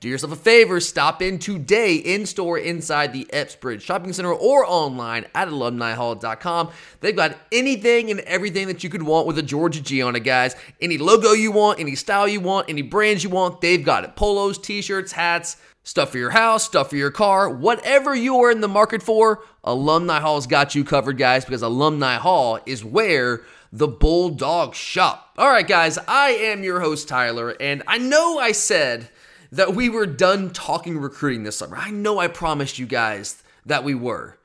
do yourself a favor, stop in today in store inside the Epps Bridge Shopping Center or online at alumnihall.com. They've got anything and everything that you could want with a Georgia G on it, guys. Any logo you want, any style you want, any brands you want, they've got it. Polos, t shirts, hats, stuff for your house, stuff for your car, whatever you are in the market for, Alumni Hall's got you covered, guys, because Alumni Hall is where the Bulldogs shop. All right, guys, I am your host, Tyler, and I know I said that we were done talking recruiting this summer. I know I promised you guys that we were,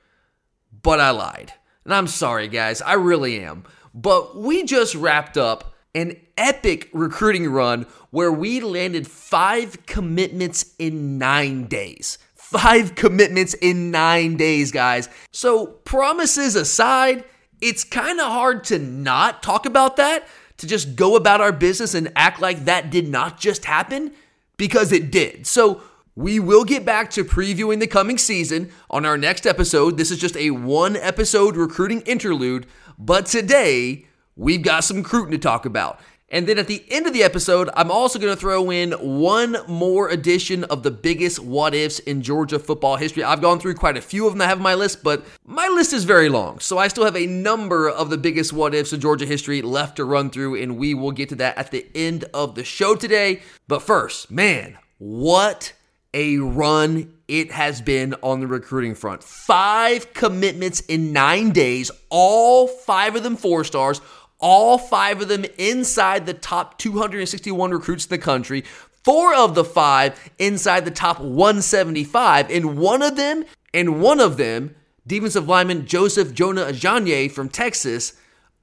but I lied. And I'm sorry, guys, I really am. But we just wrapped up an epic recruiting run where we landed five commitments in nine days. Five commitments in nine days, guys. So, promises aside, it's kind of hard to not talk about that, to just go about our business and act like that did not just happen because it did. So we will get back to previewing the coming season on our next episode. This is just a one episode recruiting interlude, but today we've got some recruiting to talk about. And then at the end of the episode, I'm also going to throw in one more edition of the biggest what ifs in Georgia football history. I've gone through quite a few of them I have on my list, but my list is very long. So I still have a number of the biggest what ifs in Georgia history left to run through, and we will get to that at the end of the show today. But first, man, what a run it has been on the recruiting front. Five commitments in nine days, all five of them four stars all five of them inside the top 261 recruits in the country, four of the five inside the top 175, and one of them, and one of them, defensive lineman Joseph Jonah Ajonye from Texas,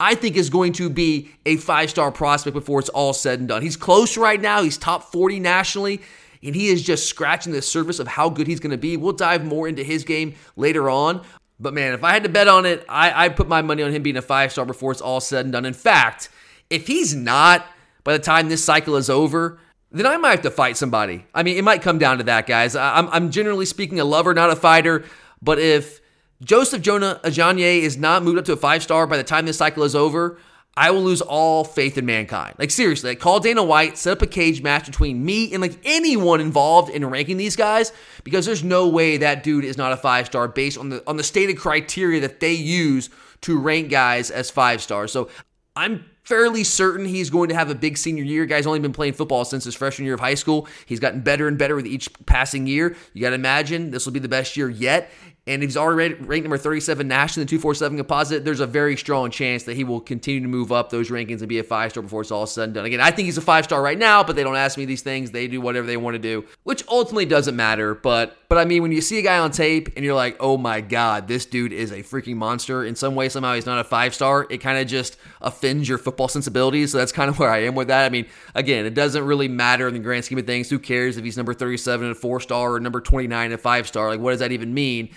I think is going to be a five star prospect before it's all said and done. He's close right now, he's top 40 nationally. And he is just scratching the surface of how good he's going to be. We'll dive more into his game later on. But man, if I had to bet on it, I, I'd put my money on him being a five star before it's all said and done. In fact, if he's not by the time this cycle is over, then I might have to fight somebody. I mean, it might come down to that, guys. I'm, I'm generally speaking a lover, not a fighter. But if Joseph Jonah Ajonye is not moved up to a five star by the time this cycle is over, I will lose all faith in mankind. Like seriously, like call Dana White, set up a cage match between me and like anyone involved in ranking these guys because there's no way that dude is not a five star based on the on the stated criteria that they use to rank guys as five stars. So I'm fairly certain he's going to have a big senior year. Guy's only been playing football since his freshman year of high school. He's gotten better and better with each passing year. You got to imagine this will be the best year yet and he's already ranked number 37 nationally in the 247 composite, there's a very strong chance that he will continue to move up those rankings and be a five star before it's all said and done. Again, I think he's a five star right now, but they don't ask me these things. They do whatever they want to do, which ultimately doesn't matter. But but I mean, when you see a guy on tape and you're like, oh my God, this dude is a freaking monster, in some way, somehow he's not a five star, it kind of just offends your football sensibilities. So that's kind of where I am with that. I mean, again, it doesn't really matter in the grand scheme of things. Who cares if he's number 37 and a four star or number 29 and a five star? Like, what does that even mean?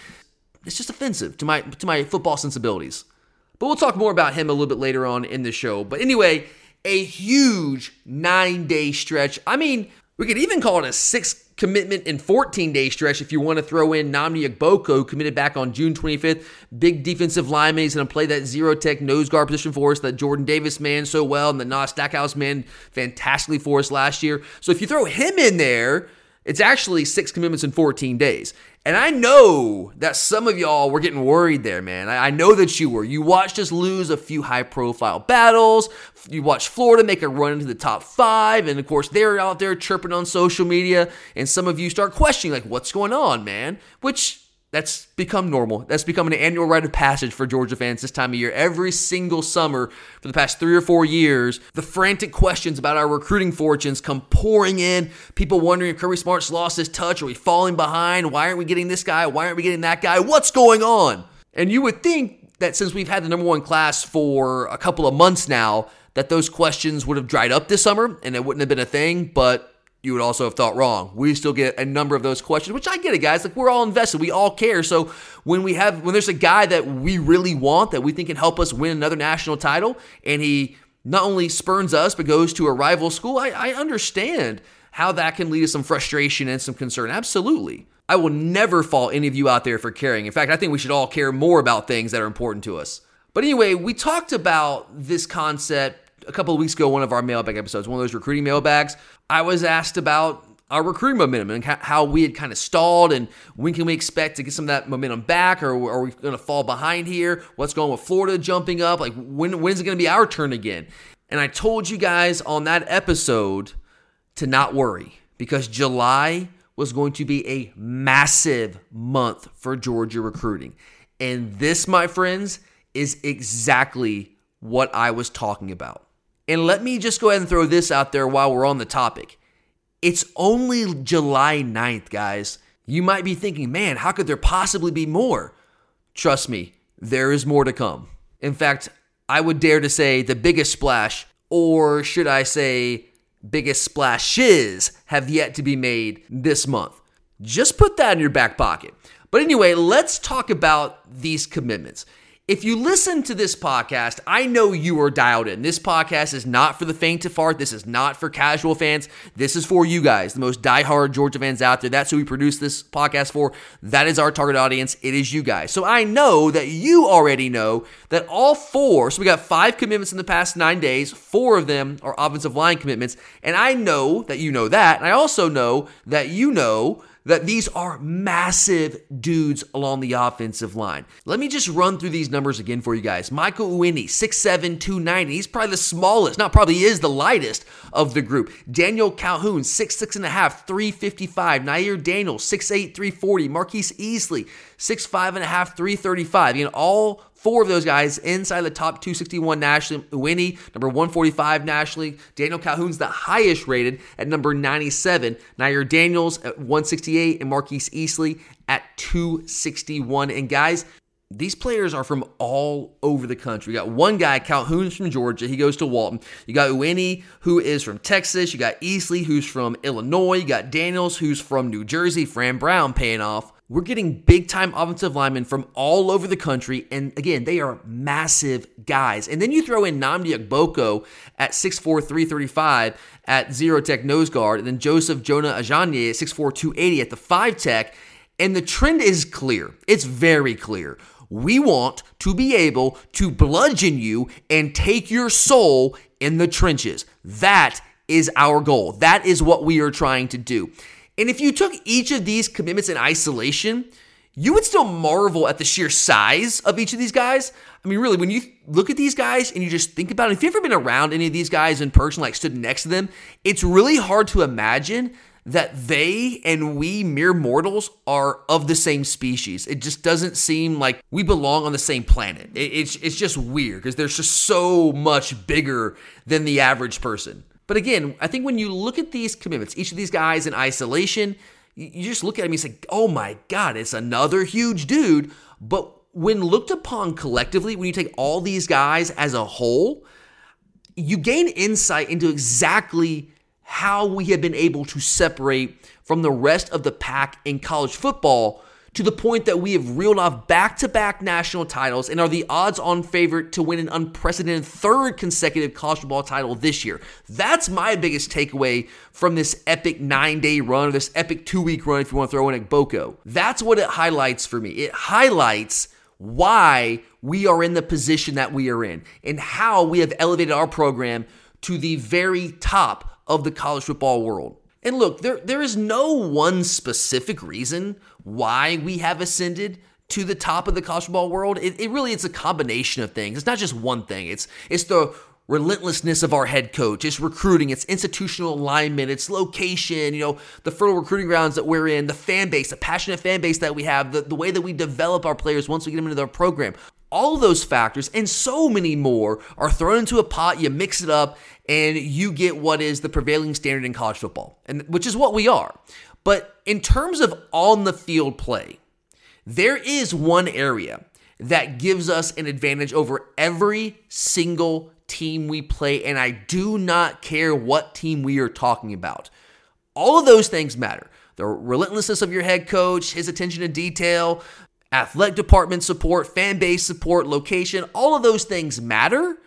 It's just offensive to my to my football sensibilities. But we'll talk more about him a little bit later on in the show. But anyway, a huge nine day stretch. I mean, We could even call it a six commitment in 14 day stretch if you want to throw in Nnamdi Ogboko, committed back on June 25th. Big defensive lineman. He's going to play that zero tech nose guard position for us that Jordan Davis man so well and the Nas Stackhouse man fantastically for us last year. So if you throw him in there, it's actually six commitments in 14 days. And I know that some of y'all were getting worried there, man. I, know that you were. You watched us lose a few high profile battles. You watched Florida make a run into the top five. And of course, they're out there chirping on social media. And some of you start questioning, like, what's going on, man? Which that's become normal. That's become an annual rite of passage for Georgia fans this time of year. Every single summer for the past three or four years, the frantic questions about our recruiting fortunes come pouring in. People wondering if Kirby Smart's lost his touch. Are we falling behind? Why aren't we getting this guy? Why aren't we getting that guy? What's going on? And you would think that since we've had the number one class for a couple of months now, that those questions would have dried up this summer and it wouldn't have been a thing. But you would also have thought wrong. We still get a number of those questions, which I get it, guys. Like we're all invested, we all care. So when we have when there's a guy that we really want that we think can help us win another national title, and he not only spurns us but goes to a rival school, I, I understand how that can lead to some frustration and some concern. Absolutely. I will never fault any of you out there for caring. In fact, I think we should all care more about things that are important to us. But anyway, we talked about this concept a couple of weeks ago, one of our mailbag episodes, one of those recruiting mailbags, I was asked about our recruiting momentum and how we had kind of stalled and when can we expect to get some of that momentum back or are we going to fall behind here? What's going with Florida jumping up? Like when when is it going to be our turn again? And I told you guys on that episode to not worry because July was going to be a massive month for Georgia recruiting. And this, my friends, is exactly what I was talking about. And let me just go ahead and throw this out there while we're on the topic. It's only July 9th, guys. You might be thinking, man, how could there possibly be more? Trust me, there is more to come. In fact, I would dare to say the biggest splash, or should I say, biggest splashes, have yet to be made this month. Just put that in your back pocket. But anyway, let's talk about these commitments. If you listen to this podcast, I know you are dialed in. This podcast is not for the faint of heart. This is not for casual fans. This is for you guys, the most diehard Georgia fans out there. That's who we produce this podcast for. That is our target audience. It is you guys. So I know that you already know that all four, so we got five commitments in the past nine days. Four of them are offensive line commitments. And I know that you know that. And I also know that you know that these are massive dudes along the offensive line. Let me just run through these numbers again for you guys. Michael Uini, 6'7, 290. He's probably the smallest, not probably is the lightest of the group. Daniel Calhoun, 6'6 and a half, 355. Nyier Daniels, 6'8, 340. Marquise Easley, 6'5 and a half, 335. Again, all Four of those guys inside the top 261 nationally. Uini, number 145 nationally. Daniel Calhoun's the highest rated at number 97. Nyier Daniels at 168 and Marquise Easley at 261. And guys, these players are from all over the country. You got one guy, Calhoun's from Georgia. He goes to Walton. You got Uini, who is from Texas. You got Easley, who's from Illinois. You got Daniels, who's from New Jersey. Fran Brown paying off. We're getting big time offensive linemen from all over the country. And again, they are massive guys. And then you throw in Nnamdi Ogboko at 6'4, 335 at zero tech nose guard. And then Joseph Jonah Ajonye at 6'4, 280 at the five tech. And the trend is clear. It's very clear. We want to be able to bludgeon you and take your soul in the trenches. That is our goal. That is what we are trying to do. And if you took each of these commitments in isolation, you would still marvel at the sheer size of each of these guys. I mean, really, when you look at these guys and you just think about it, if you've ever been around any of these guys in person, like stood next to them, it's really hard to imagine that they and we mere mortals are of the same species. It just doesn't seem like we belong on the same planet. it's, it's just weird because they're just so much bigger than the average person. But again, I think when you look at these commitments, each of these guys in isolation, you just look at him and say, oh my God, it's another huge dude. But when looked upon collectively, when you take all these guys as a whole, you gain insight into exactly how we have been able to separate from the rest of the pack in college football to the point that we have reeled off back to back national titles and are the odds on favorite to win an unprecedented third consecutive college football title this year. That's my biggest takeaway from this epic nine day run or this epic two week run, if you want to throw in Ogboko. That's what it highlights for me. It highlights why we are in the position that we are in and how we have elevated our program to the very top of the college football world. And look, there, there is no one specific reason why we have ascended to the top of the college football world. It, it really it's a combination of things. It's not just one thing. It's it's the relentlessness of our head coach, it's recruiting, it's institutional alignment, it's location, you know, the fertile recruiting grounds that we're in, the fan base, the passionate fan base that we have, the, the way that we develop our players once we get them into our program. All those factors and so many more are thrown into a pot, you mix it up, and you get what is the prevailing standard in college football, and which is what we are. But in terms of on the field play, there is one area that gives us an advantage over every single team we play, and I do not care what team we are talking about. All of those things matter. The relentlessness of your head coach, his attention to detail, athletic department support, fan base support, location, all of those things matter,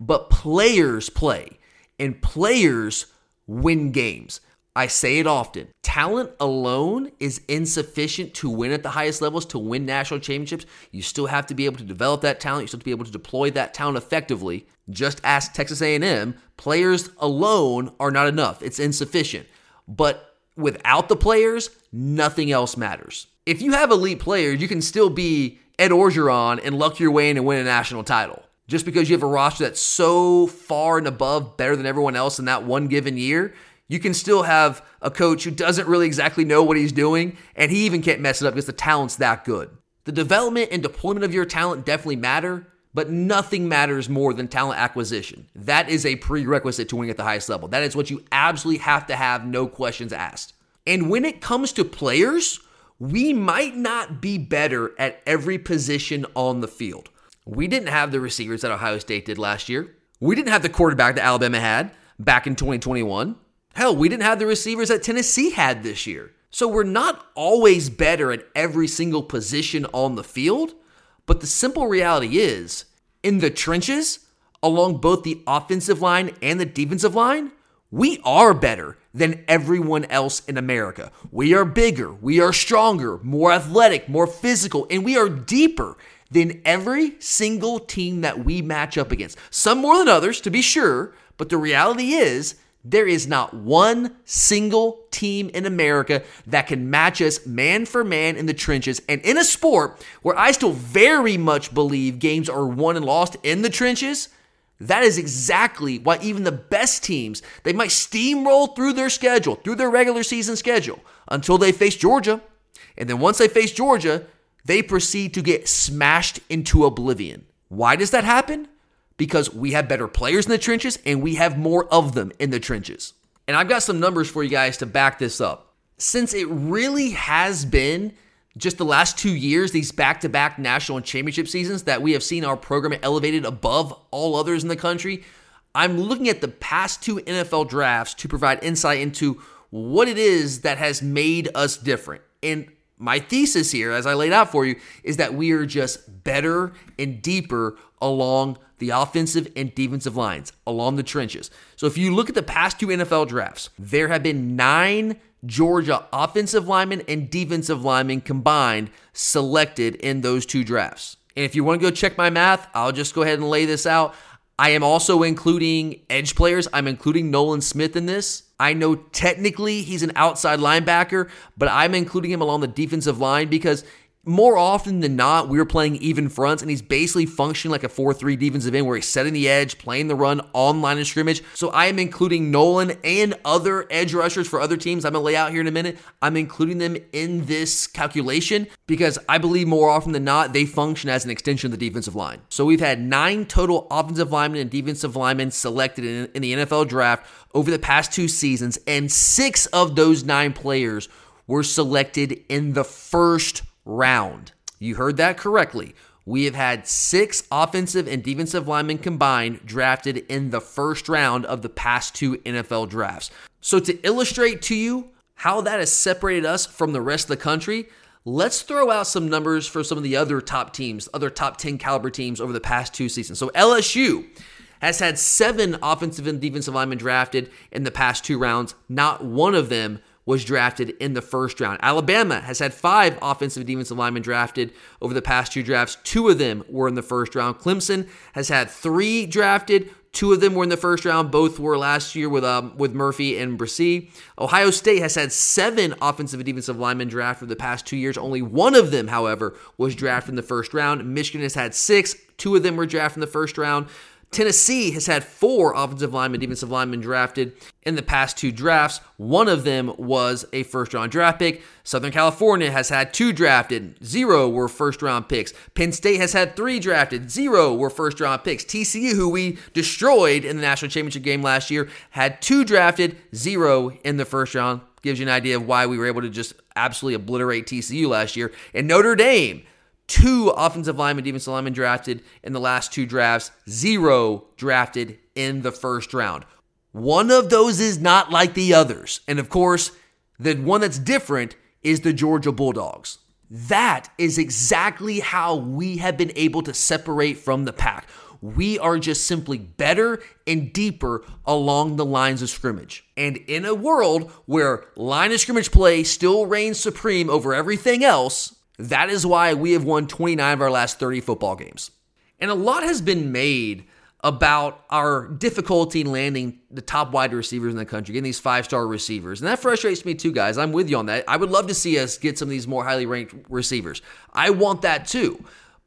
but players play and players win games. I say it often. Talent alone is insufficient to win at the highest levels, to win national championships. You still have to be able to develop that talent. You still have to be able to deploy that talent effectively. Just ask Texas A&M. Players alone are not enough. It's insufficient. But without the players, nothing else matters. If you have elite players, you can still be Ed Orgeron and luck your way in and win a national title. Just because you have a roster that's so far and above better than everyone else in that one given year, you can still have a coach who doesn't really exactly know what he's doing, and he even can't mess it up because the talent's that good. The development and deployment of your talent definitely matter, but nothing matters more than talent acquisition. That is a prerequisite to winning at the highest level. That is what you absolutely have to have, no questions asked. And when it comes to players, we might not be better at every position on the field. We didn't have the receivers that Ohio State did last year. We didn't have the quarterback that Alabama had back in 2021. Hell, we didn't have the receivers that Tennessee had this year. So we're not always better at every single position on the field, but the simple reality is in the trenches, along both the offensive line and the defensive line, we are better than everyone else in America. We are bigger, we are stronger, more athletic, more physical, and we are deeper than every single team that we match up against. Some more than others, to be sure, but the reality is there is not one single team in America that can match us man for man in the trenches. And in a sport where I still very much believe games are won and lost in the trenches, that is exactly why even the best teams, they might steamroll through their schedule, through their regular season schedule, until they face Georgia. And then once they face Georgia, they proceed to get smashed into oblivion. Why does that happen? Because we have better players in the trenches and we have more of them in the trenches. And I've got some numbers for you guys to back this up. Since it really has been just the last two years, these back to back national championship seasons, that we have seen our program elevated above all others in the country, I'm looking at the past two NFL drafts to provide insight into what it is that has made us different. And my thesis here, as I laid out for you, is that we are just better and deeper along the offensive and defensive lines, along the trenches. So if you look at the past two NFL drafts, there have been nine Georgia offensive linemen and defensive linemen combined selected in those two drafts. And if you want to go check my math, I'll just go ahead and lay this out. I am also including edge players. I'm including Nolan Smith in this. I know technically he's an outside linebacker, but I'm including him along the defensive line because more often than not, we are playing even fronts, and he's basically functioning like a 4 3 defensive end where he's setting the edge, playing the run on line of scrimmage. So I am including Nolan and other edge rushers for other teams I'm going to lay out here in a minute. I'm including them in this calculation because I believe more often than not, they function as an extension of the defensive line. So we've had nine total offensive linemen and defensive linemen selected in, in the NFL draft over the past two seasons, and six of those nine players were selected in the first round. You heard that correctly. We have had six offensive and defensive linemen combined drafted in the first round of the past two NFL drafts. So, to illustrate to you how that has separated us from the rest of the country, let's throw out some numbers for some of the other top teams, other top 10 caliber teams over the past two seasons. So LSU has had seven offensive and defensive linemen drafted in the past two rounds. Not one of them was drafted in the first round. Alabama has had five offensive and defensive linemen drafted over the past two drafts. Two of them were in the first round. Clemson has had three drafted. Two of them were in the first round. Both were last year with um, with Murphy and Bresee. Ohio State has had seven offensive and defensive linemen drafted over the past two years. Only one of them, however, was drafted in the first round. Michigan has had six. Two of them were drafted in the first round. Tennessee has had four offensive linemen, defensive linemen drafted in the past two drafts. One of them was a first round draft pick. Southern California has had two drafted, zero were first round picks. Penn State has had three drafted, zero were first round picks. TCU, who we destroyed in the national championship game last year, had two drafted, zero in the first round. Gives you an idea of why we were able to just absolutely obliterate TCU last year. And Notre Dame two offensive linemen, defensive linemen drafted in the last two drafts, zero drafted in the first round. One of those is not like the others. And of course, the one that's different is the Georgia Bulldogs. That is exactly how we have been able to separate from the pack. We are just simply better and deeper along the lines of scrimmage. And in a world where line of scrimmage play still reigns supreme over everything else, that is why we have won 29 of our last 30 football games. And a lot has been made about our difficulty in landing the top wide receivers in the country, getting these five star receivers. And that frustrates me too, guys. I'm with you on that. I would love to see us get some of these more highly ranked receivers. I want that too.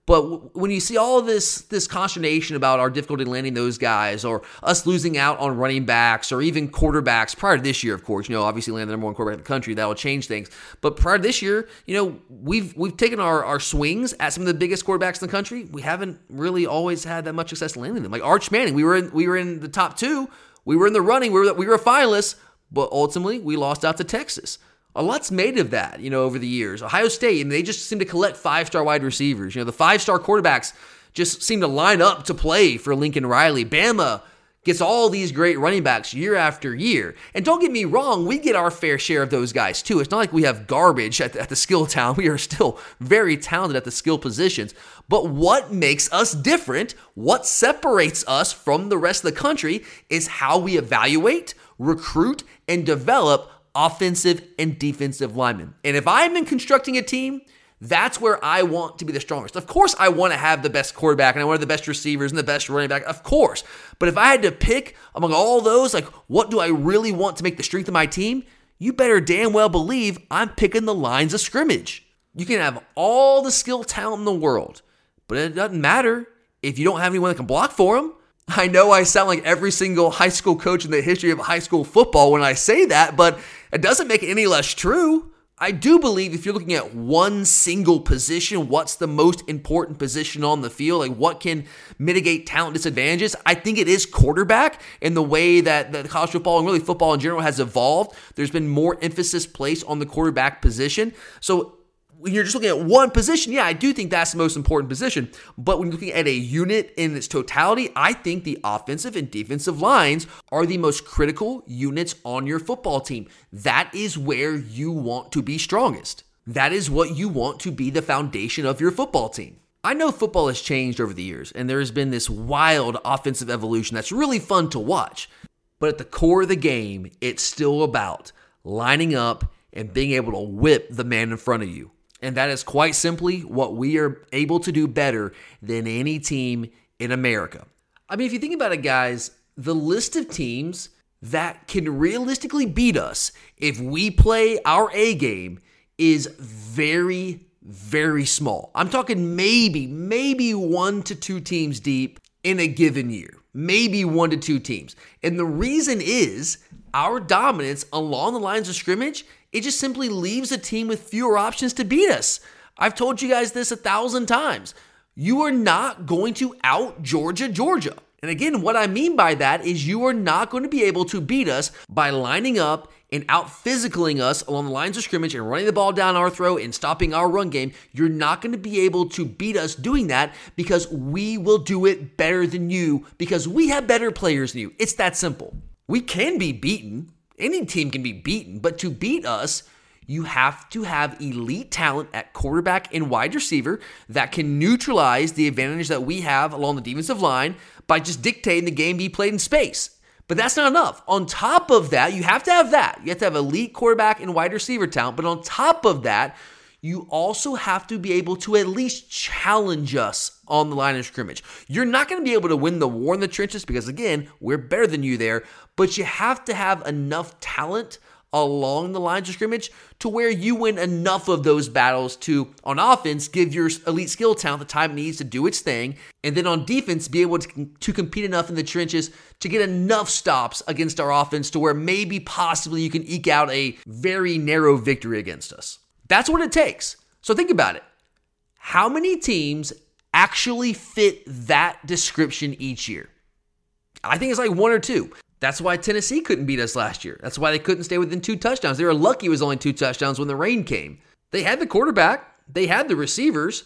But when you see all this this consternation about our difficulty landing those guys, or us losing out on running backs, or even quarterbacks prior to this year, of course, you know, obviously landing the number one quarterback in the country, that will change things. But prior to this year, you know, we've we've taken our, our swings at some of the biggest quarterbacks in the country. We haven't really always had that much success landing them. Like Arch Manning, we were in we were in the top two, we were in the running, we were we were a finalist, but ultimately we lost out to Texas a lot's made of that, you know, over the years. Ohio State, and they just seem to collect five star wide receivers. You know, the five star quarterbacks just seem to line up to play for Lincoln Riley. Bama gets all these great running backs year after year. And don't get me wrong, we get our fair share of those guys too. It's not like we have garbage at the, at the skill town. We are still very talented at the skill positions. But what makes us different, what separates us from the rest of the country, is how we evaluate, recruit, and develop offensive and defensive linemen. And if I'm in constructing a team, that's where I want to be the strongest. Of course, I want to have the best quarterback and I want the best receivers and the best running back. Of course. But if I had to pick among all those, like, what do I really want to make the strength of my team? You better damn well believe I'm picking the lines of scrimmage. You can have all the skill talent in the world, but it doesn't matter if you don't have anyone that can block for them. I know I sound like every single high school coach in the history of high school football when I say that, but it doesn't make it any less true. I do believe if you're looking at one single position, what's the most important position on the field? Like what can mitigate talent disadvantages? I think it is quarterback in the way that the college football and really football in general has evolved. There's been more emphasis placed on the quarterback position. So when you're just looking at one position, yeah, I do think that's the most important position. But when you're looking at a unit in its totality, I think the offensive and defensive lines are the most critical units on your football team. That is where you want to be strongest. That is what you want to be the foundation of your football team. I know football has changed over the years, and there has been this wild offensive evolution that's really fun to watch. But at the core of the game, it's still about lining up and being able to whip the man in front of you. And that is quite simply what we are able to do better than any team in America. I mean, if you think about it, guys, the list of teams that can realistically beat us if we play our A game is very, very small. I'm talking maybe, maybe one to two teams deep in a given year, maybe one to two teams. And the reason is our dominance along the lines of scrimmage it just simply leaves a team with fewer options to beat us. I've told you guys this a thousand times. You are not going to out Georgia, Georgia. And again, what I mean by that is you are not going to be able to beat us by lining up and out physicaling us along the lines of scrimmage and running the ball down our throat and stopping our run game. You're not going to be able to beat us doing that because we will do it better than you because we have better players than you. It's that simple. We can be beaten, any team can be beaten, but to beat us, You have to have elite talent at quarterback and wide receiver that can neutralize the advantage that we have along the defensive line by just dictating the game be played in space. But that's not enough. On top of that, you have to have that. You have to have elite quarterback and wide receiver talent. But on top of that, you also have to be able to at least challenge us on the line of scrimmage. You're not going to be able to win the war in the trenches because, again, we're better than you there, but you have to have enough talent along the lines of scrimmage to where you win enough of those battles to, on offense, give your elite skill talent the time it needs to do its thing, and then on defense, be able to, to compete enough in the trenches to get enough stops against our offense to where maybe possibly you can eke out a very narrow victory against us. That's what it takes. So think about it. How many teams actually fit that description each year? I think it's like one or two. That's why Tennessee couldn't beat us last year. That's why they couldn't stay within two touchdowns. They were lucky it was only two touchdowns when the rain came. They had the quarterback, they had the receivers,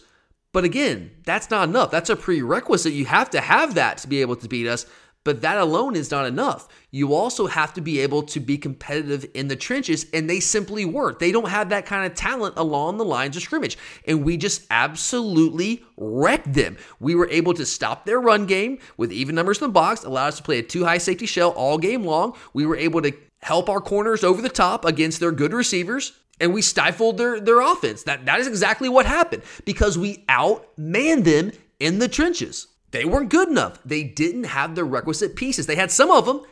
but again, that's not enough. That's a prerequisite. You have to have that to be able to beat us. But that alone is not enough. You also have to be able to be competitive in the trenches, and they simply weren't. They don't have that kind of talent along the lines of scrimmage. And we just absolutely wrecked them. We were able to stop their run game with even numbers in the box, allowed us to play a two high safety shell all game long. We were able to help our corners over the top against their good receivers and we stifled their their offense. That that is exactly what happened because we outmanned them in the trenches. They weren't good enough. They didn't have the requisite pieces. They had some of them,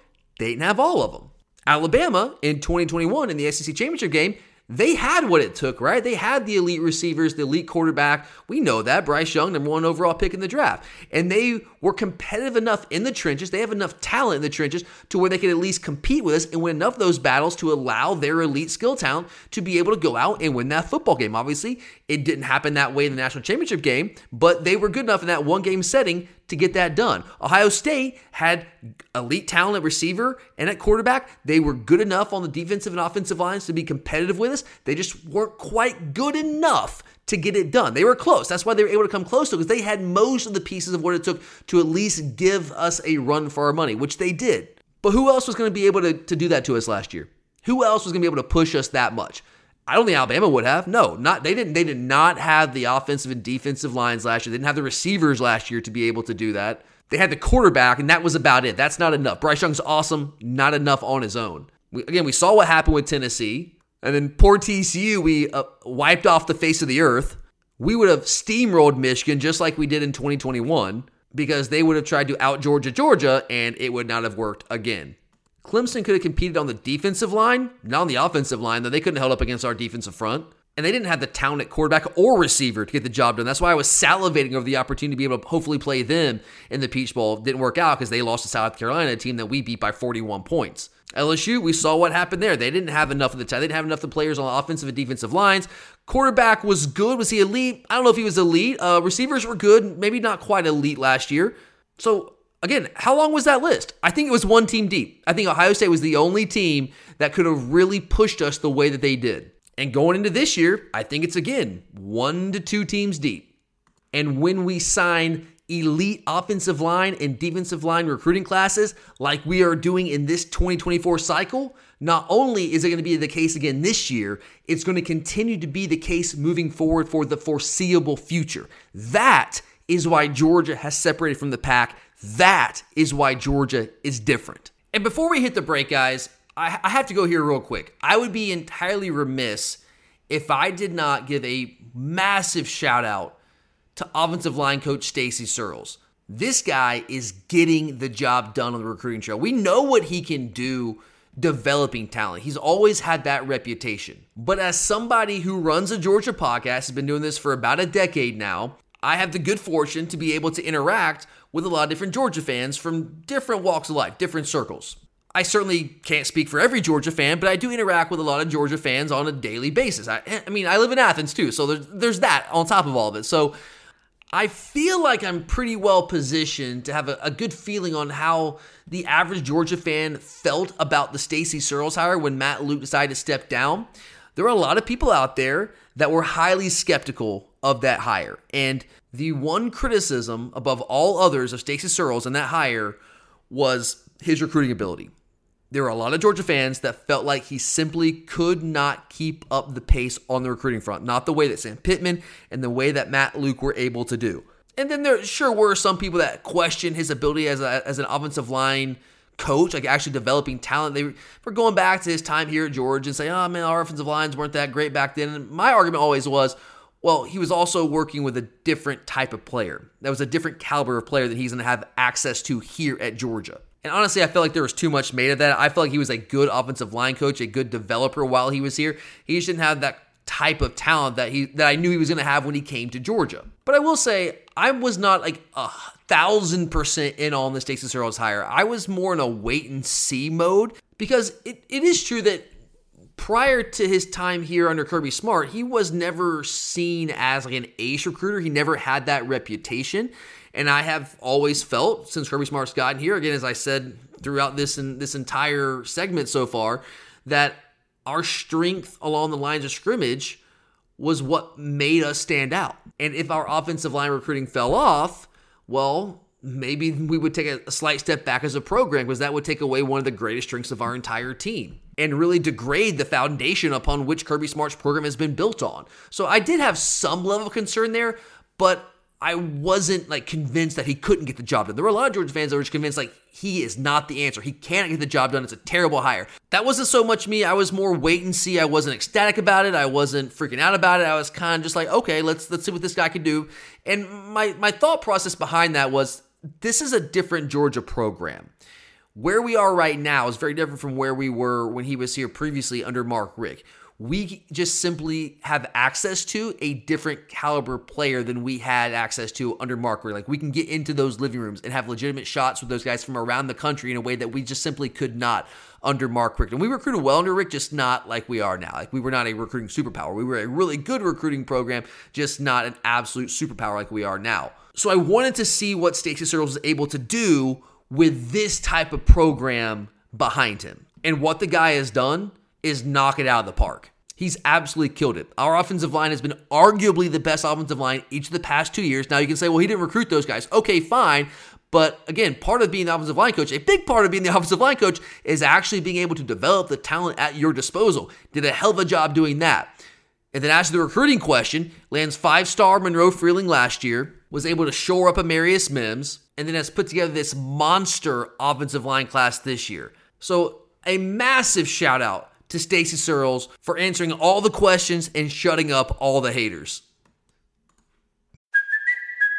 they didn't have all of them. Alabama in 2021 in the SEC championship game they had what it took, right? They had the elite receivers, the elite quarterback. We know that. Bryce Young, number one overall pick in the draft. And they were competitive enough in the trenches. They have enough talent in the trenches to where they could at least compete with us and win enough of those battles to allow their elite skill talent to be able to go out and win that football game. Obviously, it didn't happen that way in the national championship game, but they were good enough in that one game setting to get that done. Ohio State had elite talent at receiver and at quarterback. They were good enough on the defensive and offensive lines to be competitive with us. They just weren't quite good enough to get it done. They were close. That's why they were able to come close to because they had most of the pieces of what it took to at least give us a run for our money, which they did. But who else was going to be able to, to do that to us last year? Who else was going to be able to push us that much? I don't think Alabama would have. No, not they didn't. They did not have the offensive and defensive lines last year. They didn't have the receivers last year to be able to do that. They had the quarterback, and that was about it. That's not enough. Bryce Young's awesome, not enough on his own. We, again, we saw what happened with Tennessee, and then poor TCU, we uh, wiped off the face of the earth. We would have steamrolled Michigan just like we did in 2021 because they would have tried to out Georgia, Georgia, and it would not have worked again. Clemson could have competed on the defensive line, not on the offensive line, though they couldn't hold up against our defensive front. And they didn't have the talent at quarterback or receiver to get the job done. That's why I was salivating over the opportunity to be able to hopefully play them in the Peach Bowl. Didn't work out because they lost to South Carolina, a team that we beat by 41 points. LSU, we saw what happened there. They didn't have enough of the time. They didn't have enough of the players on the offensive and defensive lines. Quarterback was good. Was he elite? I don't know if he was elite. Uh, receivers were good, maybe not quite elite last year. So again, how long was that list? I think it was one team deep. I think Ohio State was the only team that could have really pushed us the way that they did. And going into this year, I think it's again one to two teams deep. And when we sign elite offensive line and defensive line recruiting classes like we are doing in this 2024 cycle, not only is it going to be the case again this year, it's going to continue to be the case moving forward for the foreseeable future. That is why Georgia has separated from the pack that is why Georgia is different. And before we hit the break, guys, I, I have to go here real quick. I would be entirely remiss if I did not give a massive shout out to offensive line coach Stacy Searels. This guy is getting the job done on the recruiting trail. We know what he can do developing talent. He's always had that reputation. But as somebody who runs a Georgia podcast, has been doing this for about a decade now, I have the good fortune to be able to interact with a lot of different Georgia fans from different walks of life, different circles. I certainly can't speak for every Georgia fan, but I do interact with a lot of Georgia fans on a daily basis. I, I mean, I live in Athens too, so there's, there's that on top of all of it. So I feel like I'm pretty well positioned to have a, a good feeling on how the average Georgia fan felt about the Stacy Searels hire when Matt Luke decided to step down. There are a lot of people out there that were highly skeptical of that hire. And the one criticism above all others of Stacy Searels and that hire was his recruiting ability. there were a lot of Georgia fans that felt like he simply could not keep up the pace on the recruiting front, not the way that Sam Pittman and the way that Matt Luke were able to do. And then there sure were some people that questioned his ability as, a, as an offensive line coach, like actually developing talent. They were going back to his time here at Georgia and say, oh man, our offensive lines weren't that great back then. And my argument always was, well, he was also working with a different type of player. That was a different caliber of player that he's going to have access to here at Georgia. And honestly, I felt like there was too much made of that. I felt like he was a good offensive line coach, a good developer while he was here. He just didn't have that type of talent that he that I knew he was going to have when he came to Georgia. But I will say, I was not like a thousand percent in on the Stacy Searels hire. I was more in a wait and see mode because it, it is true that prior to his time here under Kirby Smart, he was never seen as like an ace recruiter. He never had that reputation. And I have always felt since Kirby Smart's gotten here, again, as I said throughout this and this entire segment so far, that our strength along the lines of scrimmage was what made us stand out. And if our offensive line recruiting fell off, well, maybe we would take a, slight step back as a program because that would take away one of the greatest strengths of our entire team and really degrade the foundation upon which Kirby Smart's program has been built on. So I did have some level of concern there, but I wasn't like convinced that he couldn't get the job done. There were a lot of Georgia fans that were just convinced like he is not the answer. He can't get the job done. It's a terrible hire. That wasn't so much me. I was more wait and see. I wasn't ecstatic about it. I wasn't freaking out about it. I was kind of just like, okay, let's let's see what this guy can do. And my my thought process behind that was this is a different Georgia program. Where we are right now is very different from where we were when he was here previously under Mark Richt. We just simply have access to a different caliber player than we had access to under Mark Like we can get into those living rooms and have legitimate shots with those guys from around the country in a way that we just simply could not under Mark Richt. And we recruited well under Richt, just not like we are now. Like we were not a recruiting superpower. We were a really good recruiting program, just not an absolute superpower like we are now. So I wanted to see what Stacy Searels was able to do with this type of program behind him. And what the guy has done is knock it out of the park. He's absolutely killed it. Our offensive line has been arguably the best offensive line each of the past two years. Now you can say, well, he didn't recruit those guys. Okay, fine. But again, part of being the offensive line coach, a big part of being the offensive line coach is actually being able to develop the talent at your disposal. Did a hell of a job doing that. And then as to the recruiting question, lands five star Monroe Freeling last year, was able to shore up Amarius Mims, and then has put together this monster offensive line class this year. So a massive shout out to Stacy Searels for answering all the questions and shutting up all the haters.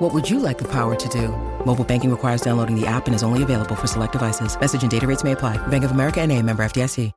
What would you like the power to do? Mobile banking requires downloading the app and is only available for select devices. Message and data rates may apply. Bank of America and a member FDIC.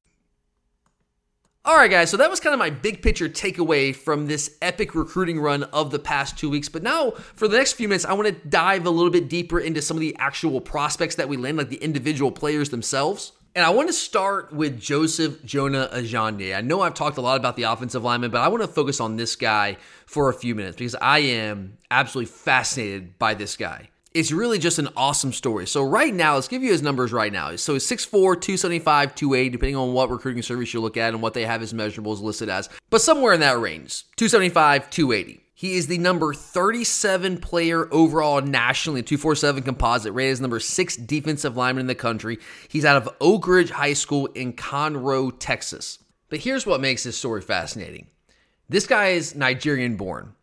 All right, guys. So that was kind of my big picture takeaway from this epic recruiting run of the past two weeks. But now, for the next few minutes, I want to dive a little bit deeper into some of the actual prospects that we land, like the individual players themselves. And I want to start with Joseph Jonah Ajonye. I know I've talked a lot about the offensive lineman, but I want to focus on this guy for a few minutes because I am absolutely fascinated by this guy. It's really just an awesome story. So, right now, let's give you his numbers right now. So, he's 6'4, 275, 280, depending on what recruiting service you look at and what they have his measurables listed as, but somewhere in that range 275, 280. He is the number 37 player overall nationally, 247 composite, rated as number six defensive lineman in the country. He's out of Oak Ridge High School in Conroe, Texas. But here's what makes this story fascinating this guy is Nigerian born.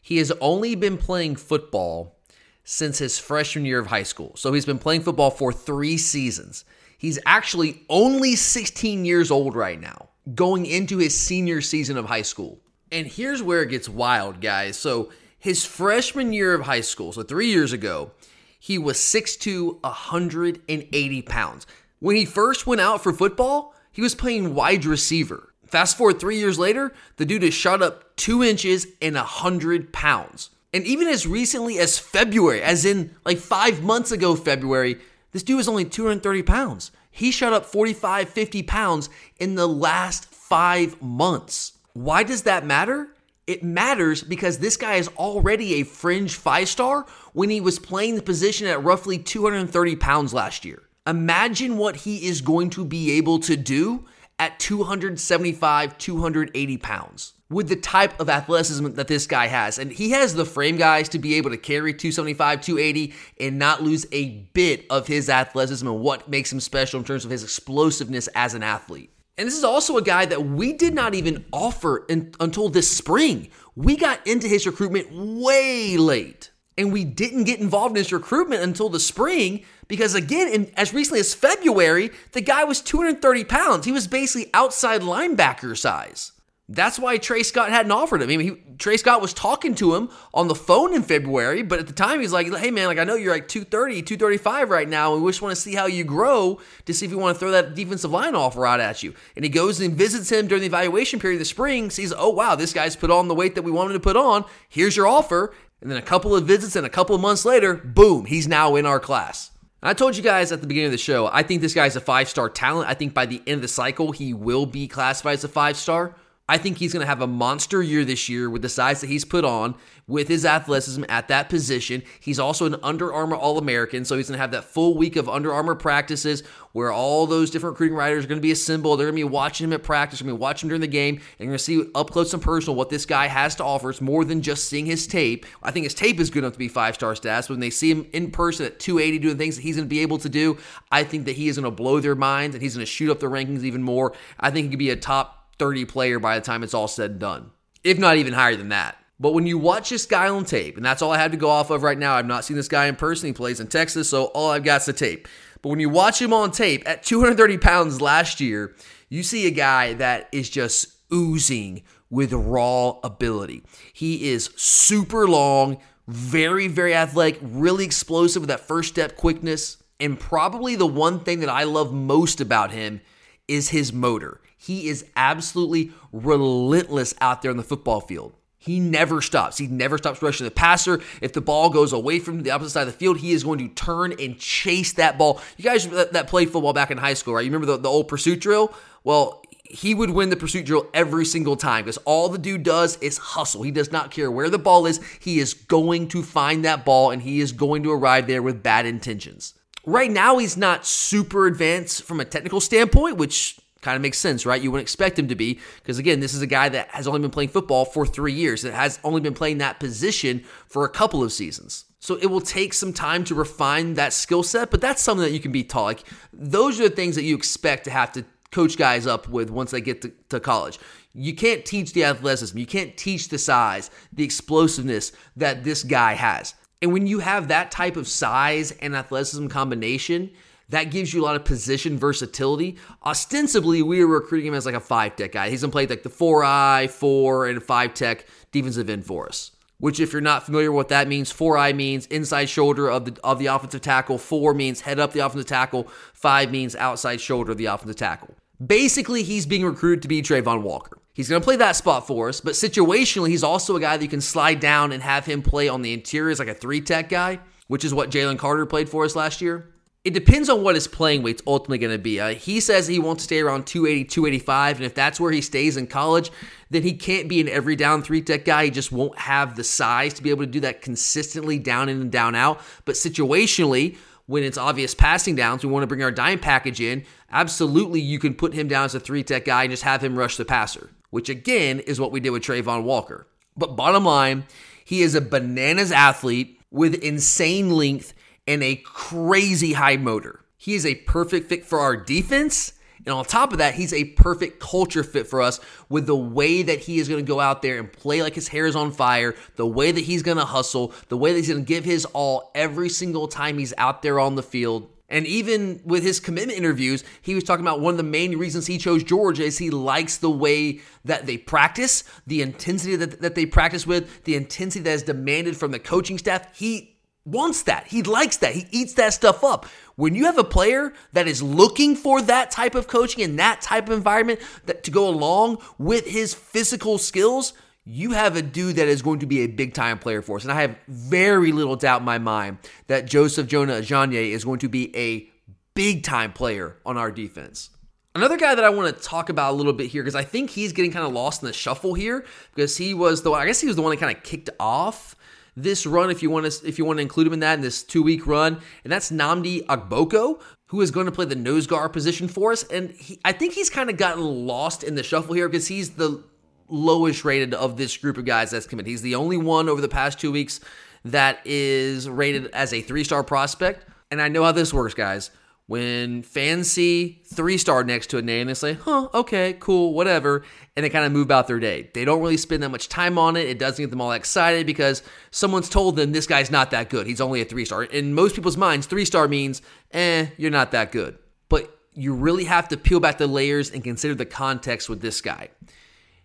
He has only been playing football since his freshman year of high school. So he's been playing football for three seasons. He's actually only 16 years old right now, going into his senior season of high school. And here's where it gets wild, guys. So his freshman year of high school, so three years ago, he was 6'2, 180 pounds. When he first went out for football, he was playing wide receiver. Fast forward three years later, the dude has shot up two inches and 100 pounds. And even as recently as February, as in like five months ago, February, this dude was only 230 pounds. He shot up 45, 50 pounds in the last five months. Why does that matter? It matters because this guy is already a fringe five star when he was playing the position at roughly 230 pounds last year. Imagine what he is going to be able to do at 275, 280 pounds with the type of athleticism that this guy has. And he has the frame guys to be able to carry 275, 280 and not lose a bit of his athleticism and what makes him special in terms of his explosiveness as an athlete. And this is also a guy that we did not even offer in, until this spring. We got into his recruitment way late. And we didn't get involved in his recruitment until the spring because, again, in, as recently as February, the guy was 230 pounds. He was basically outside linebacker size. That's why Tray Scott hadn't offered him. I mean, he, Tray Scott was talking to him on the phone in February, but at the time he's like, "Hey man, like I know you're like 230, 235 right now, and we just want to see how you grow to see if we want to throw that defensive line offer out at you." And he goes and visits him during the evaluation period of the spring, sees, "Oh wow, this guy's put on the weight that we wanted to put on. Here's your offer." And then a couple of visits and a couple of months later, boom, he's now in our class. I told you guys at the beginning of the show, I think this guy's a five star talent. I think by the end of the cycle, he will be classified as a five star. I think he's going to have a monster year this year with the size that he's put on, with his athleticism at that position. He's also an Under Armour All American, so he's going to have that full week of Under Armour practices where all those different recruiting writers are going to be assembled. They're going to be watching him at practice, they're going to be watching him during the game, and going to see up close and personal what this guy has to offer. It's more than just seeing his tape. I think his tape is good enough to be five star stats. When they see him in person at 280 doing things that he's going to be able to do, I think that he is going to blow their minds and he's going to shoot up the rankings even more. I think he could be a top 30 player by the time it's all said and done, if not even higher than that. But when you watch this guy on tape, and that's all I have to go off of right now, I've not seen this guy in person. He plays in Texas, so all I've got is the tape. But when you watch him on tape at 230 pounds last year, you see a guy that is just oozing with raw ability. He is super long, very, very athletic, really explosive with that first step quickness. And probably the one thing that I love most about him is his motor. He is absolutely relentless out there on the football field. He never stops. He never stops rushing the passer. If the ball goes away from the opposite side of the field, he is going to turn and chase that ball. You guys that, that played football back in high school, right? You remember the, the old pursuit drill? Well, he would win the pursuit drill every single time because all the dude does is hustle. He does not care where the ball is. He is going to find that ball and he is going to arrive there with bad intentions. Right now, he's not super advanced from a technical standpoint, which kind of makes sense, right? You wouldn't expect him to be because again, this is a guy that has only been playing football for 3 years. That has only been playing that position for a couple of seasons. So it will take some time to refine that skill set, but that's something that you can be taught. Like those are the things that you expect to have to coach guys up with once they get to, to college. You can't teach the athleticism, you can't teach the size, the explosiveness that this guy has. And when you have that type of size and athleticism combination, that gives you a lot of position versatility. Ostensibly, we were recruiting him as like a five tech guy. He's gonna play like the four eye, four, and five tech defensive end for us. Which, if you're not familiar with what that means, four eye means inside shoulder of the of the offensive tackle. Four means head up the offensive tackle. Five means outside shoulder of the offensive tackle. Basically, he's being recruited to be Travon Walker. He's going to play that spot for us, but situationally, he's also a guy that you can slide down and have him play on the interior as like a three tech guy, which is what Jalen Carter played for us last year it depends on what his playing weight's ultimately going to be. Uh, he says he wants to stay around 280, 285, and if that's where he stays in college, then he can't be an every down three tech guy. He just won't have the size to be able to do that consistently down in and down out. But situationally, when it's obvious passing downs, we want to bring our dime package in. Absolutely, you can put him down as a three tech guy and just have him rush the passer, which again is what we did with Travon Walker. But bottom line, he is a bananas athlete with insane length and a crazy high motor. He is a perfect fit for our defense. And on top of that, he's a perfect culture fit for us with the way that he is going to go out there and play like his hair is on fire, the way that he's going to hustle, the way that he's going to give his all every single time he's out there on the field. And even with his commitment interviews, he was talking about one of the main reasons he chose Georgia is he likes the way that they practice, the intensity that, that they practice with, the intensity that is demanded from the coaching staff. He wants that. He likes that. He eats that stuff up. When you have a player that is looking for that type of coaching and that type of environment that to go along with his physical skills, you have a dude that is going to be a big time player for us. And I have very little doubt in my mind that Joseph Jonah Ajonye is going to be a big time player on our defense. Another guy that I want to talk about a little bit here because I think he's getting kind of lost in the shuffle here because he was the I guess he was the one that kind of kicked off this run if you want to if you want to include him in that in this two week run, and that's Nnamdi Ogboko, who is going to play the nose guard position for us. And he, I think he's kind of gotten lost in the shuffle here because he's the lowest rated of this group of guys that's committed. He's the only one over the past two weeks that is rated as a three star prospect. And I know how this works, guys. When fans see three star next to a name, they say, huh, okay, cool, whatever. And they kind of move about their day. They don't really spend that much time on it. It doesn't get them all excited because someone's told them this guy's not that good. He's only a three star. In most people's minds, three star means, eh, you're not that good. But you really have to peel back the layers and consider the context with this guy.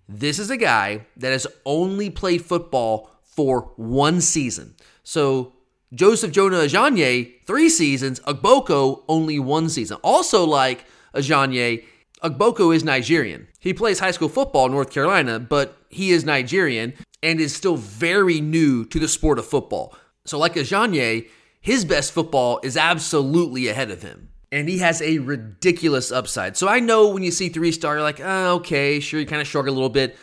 This is a guy that has only played football for one season. So Joseph Jonah Ajonye, three seasons. Ogboko, only one season. Also, like Ajonye, Ogboko is Nigerian. He plays high school football in North Carolina, but he is Nigerian and is still very new to the sport of football. So, like Ajonye, his best football is absolutely ahead of him. And he has a ridiculous upside. So I know when you see three star, you're like, oh, okay, sure, you kind of shrug a little bit.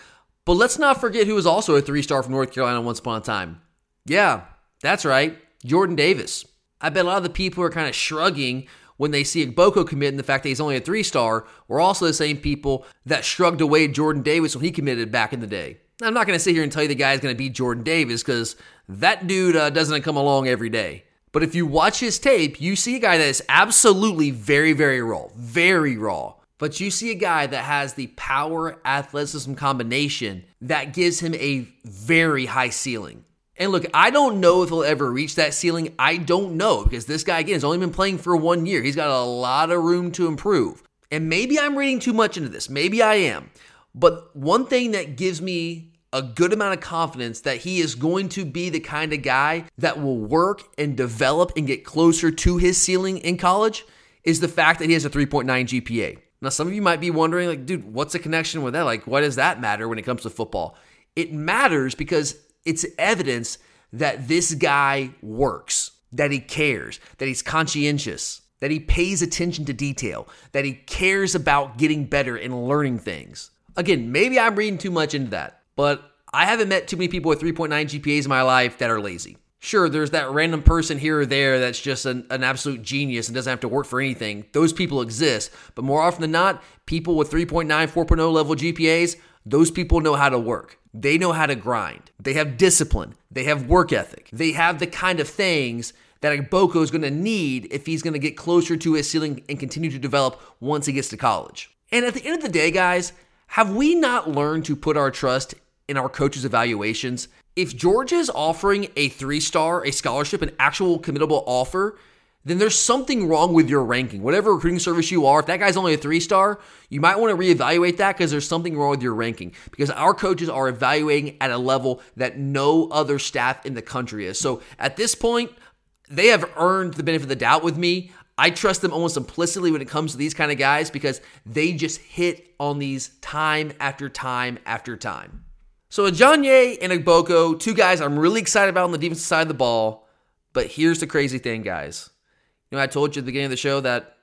But let's not forget who was also a three star from North Carolina once upon a time. Yeah, that's right. Jordan Davis. I bet a lot of the people who are kind of shrugging when they see Ogboko commit and the fact that he's only a three star were also the same people that shrugged away Jordan Davis when he committed back in the day. I'm not going to sit here and tell you the guy's going to beat Jordan Davis because that dude uh, doesn't come along every day. But if you watch his tape, you see a guy that is absolutely very, very raw, very raw. But you see a guy that has the power athleticism combination that gives him a very high ceiling. And look, I don't know if he'll ever reach that ceiling. I don't know because this guy, again, has only been playing for one year. He's got a lot of room to improve. And maybe I'm reading too much into this. Maybe I am. But one thing that gives me a good amount of confidence that he is going to be the kind of guy that will work and develop and get closer to his ceiling in college is the fact that he has a 3.9 GPA. Now, some of you might be wondering, like, dude, what's the connection with that? Like, what does that matter when it comes to football? It matters because it's evidence that this guy works, that he cares, that he's conscientious, that he pays attention to detail, that he cares about getting better and learning things. Again, maybe I'm reading too much into that, but I haven't met too many people with 3.9 GPAs in my life that are lazy. Sure, there's that random person here or there that's just an, an, absolute genius and doesn't have to work for anything. Those people exist. But more often than not, people with 3.9, 4.0 level GPAs, those people know how to work. They know how to grind. They have discipline. They have work ethic. They have the kind of things that Ogboko is going to need if he's going to get closer to his ceiling and continue to develop once he gets to college. And at the end of the day, guys, have we not learned to put our trust in our coaches' evaluations? If Georgia is offering a three star, a scholarship, an actual committable offer, then there's something wrong with your ranking. Whatever recruiting service you are, if that guy's only a three star, you might want to reevaluate that because there's something wrong with your ranking. Because our coaches are evaluating at a level that no other staff in the country is. So at this point, they have earned the benefit of the doubt with me. I trust them almost implicitly when it comes to these kind of guys because they just hit on these time after time after time. So Ajonye and Ogboko, two guys I'm really excited about on the defensive side of the ball. But here's the crazy thing, guys. You know, I told you at the beginning of the show that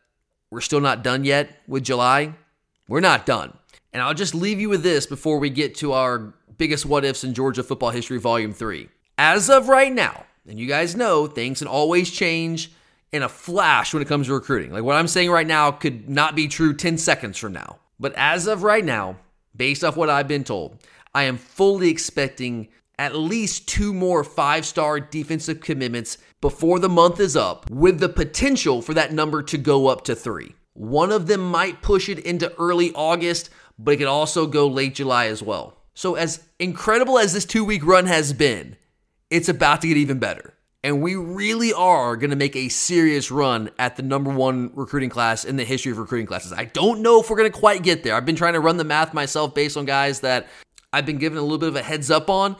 we're still not done yet with July. We're not done. And I'll just leave you with this before we get to our biggest what ifs in Georgia football history, volume three. As of right now, and you guys know things can always change in a flash when it comes to recruiting. Like what I'm saying right now could not be true 10 seconds from now. But as of right now, based off what I've been told, I am fully expecting at least two more five star defensive commitments before the month is up, with the potential for that number to go up to three. One of them might push it into early August, but it could also go late July as well. So, as incredible as this two week run has been, it's about to get even better. And we really are going to make a serious run at the number one recruiting class in the history of recruiting classes. I don't know if we're going to quite get there. I've been trying to run the math myself based on guys that I've been given a little bit of a heads up on,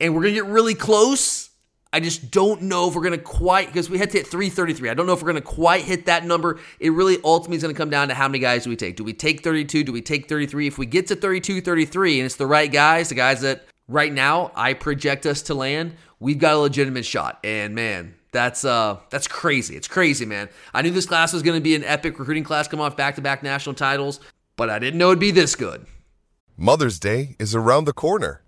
and we're going to get really close. I just don't know if we're going to quite, because we had to hit 333. I don't know if we're going to quite hit that number. It really ultimately is going to come down to how many guys do we take. Do we take 32? Do we take 33? If we get to 32, 33, and it's the right guys, the guys that right now I project us to land, we've got a legitimate shot. And man, that's uh that's crazy. It's crazy, man. I knew this class was going to be an epic recruiting class, come off back-to-back national titles, but I didn't know it'd be this good. Mother's Day is around the corner.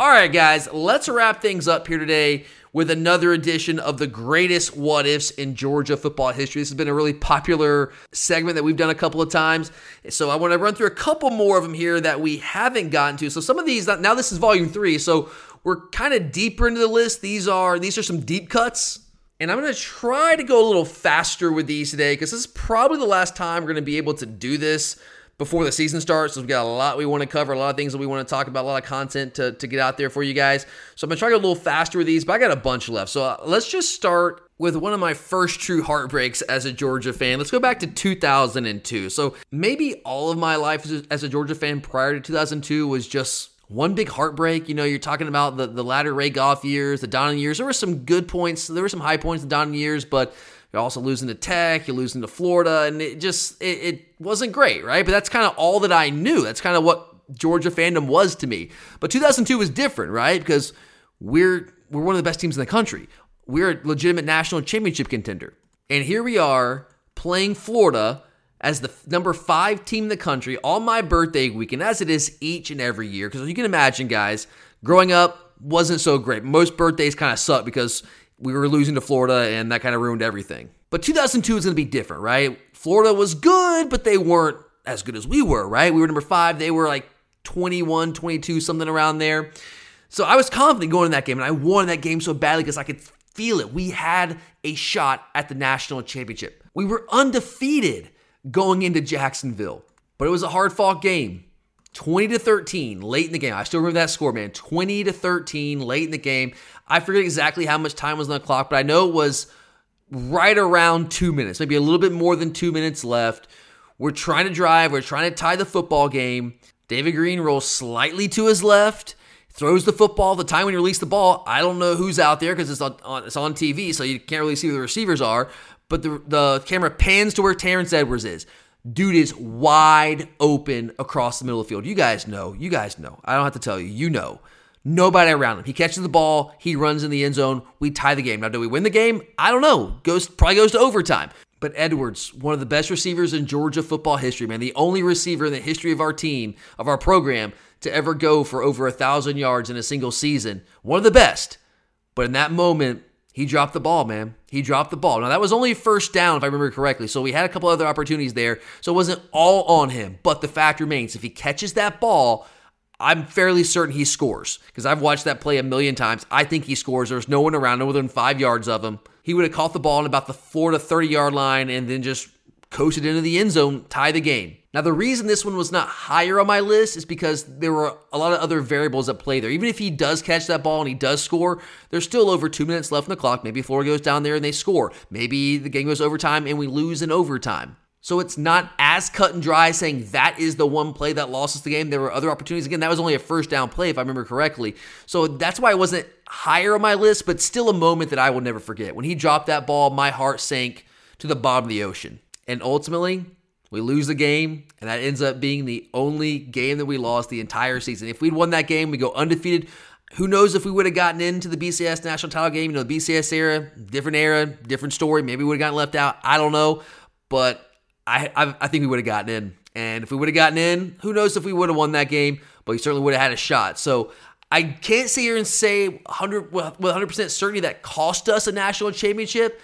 All right, guys, let's wrap things up here today with another edition of the greatest what ifs in Georgia football history. This has been a really popular segment that we've done a couple of times. So I want to run through a couple more of them here that we haven't gotten to. So some of these, now this is volume three, so we're kind of deeper into the list. These are these are some deep cuts. And I'm going to try to go a little faster with these today because this is probably the last time we're going to be able to do this before the season starts. So we've got a lot we want to cover, a lot of things that we want to talk about, a lot of content to, to get out there for you guys. So I'm going to try to go a little faster with these, but I got a bunch left. So uh, let's just start with one of my first true heartbreaks as a Georgia fan. Let's go back to 2002. So maybe all of my life as a, as a Georgia fan prior to 2002 was just one big heartbreak. You know, you're talking about the, the latter Ray Goff years, the Donnan years. There were some good points. There were some high points in the Donnan years, but you're also losing to Tech, you're losing to Florida, and it just it, it wasn't great, right? But that's kind of all that I knew. That's kind of what Georgia fandom was to me. But 2002 was different, right? Because we're we're one of the best teams in the country. We're a legitimate national championship contender, and here we are playing Florida as the number five team in the country on my birthday weekend, as it is each and every year. Because you can imagine, guys, growing up wasn't so great. Most birthdays kind of suck because we were losing to Florida, and that kind of ruined everything. But 2002 is going to be different, right? Florida was good, but they weren't as good as we were, right? We were number five. They were like 21, 22, something around there. So I was confident going in that game, and I wanted that game so badly because I could feel it. We had a shot at the national championship. We were undefeated going into Jacksonville, but it was a hard fought game. 20 to 13 late in the game. I still remember that score, man. 20 to 13 late in the game. I forget exactly how much time was on the clock, but I know it was right around two minutes, maybe a little bit more than two minutes left. We're trying to drive, we're trying to tie the football game. David Greene rolls slightly to his left, throws the football. The time when you release the ball, I don't know who's out there because it's on, on, it's on TV, so you can't really see who the receivers are. But the, the camera pans to where Terrence Edwards is. Dude is wide open across the middle of the field. You guys know. You guys know. I don't have to tell you. You know. Nobody around him. He catches the ball. He runs in the end zone. We tie the game. Now, do we win the game? I don't know. Goes probably goes to overtime. But Edwards, one of the best receivers in Georgia football history, man, the only receiver in the history of our team, of our program, to ever go for over a thousand yards in a single season. One of the best. But in that moment, he dropped the ball, man. He dropped the ball. Now that was only first down, if I remember correctly. So we had a couple other opportunities there. So it wasn't all on him. But the fact remains, if he catches that ball, I'm fairly certain he scores because I've watched that play a million times. I think he scores. There's no one around, no within five yards of him. He would have caught the ball in about the four to 30 yard line and then just coasted into the end zone, tie the game. Now, the reason this one was not higher on my list is because there were a lot of other variables at play there. Even if he does catch that ball and he does score, there's still over two minutes left in the clock. Maybe Florida goes down there and they score. Maybe the game goes overtime and we lose in overtime. So it's not as cut and dry saying that is the one play that lost us the game. There were other opportunities. Again, that was only a first down play, if I remember correctly. So that's why it wasn't higher on my list, but still a moment that I will never forget. When he dropped that ball, my heart sank to the bottom of the ocean. And ultimately, we lose the game, and that ends up being the only game that we lost the entire season. If we'd won that game, we go undefeated. Who knows if we would have gotten into the BCS national title game? You know, the BCS era, different era, different story. Maybe we would have gotten left out. I don't know, but I I, I think we would have gotten in. And if we would have gotten in, who knows if we would have won that game? But we certainly would have had a shot. So I can't sit here and say 100 with 100% certainty that cost us a national championship,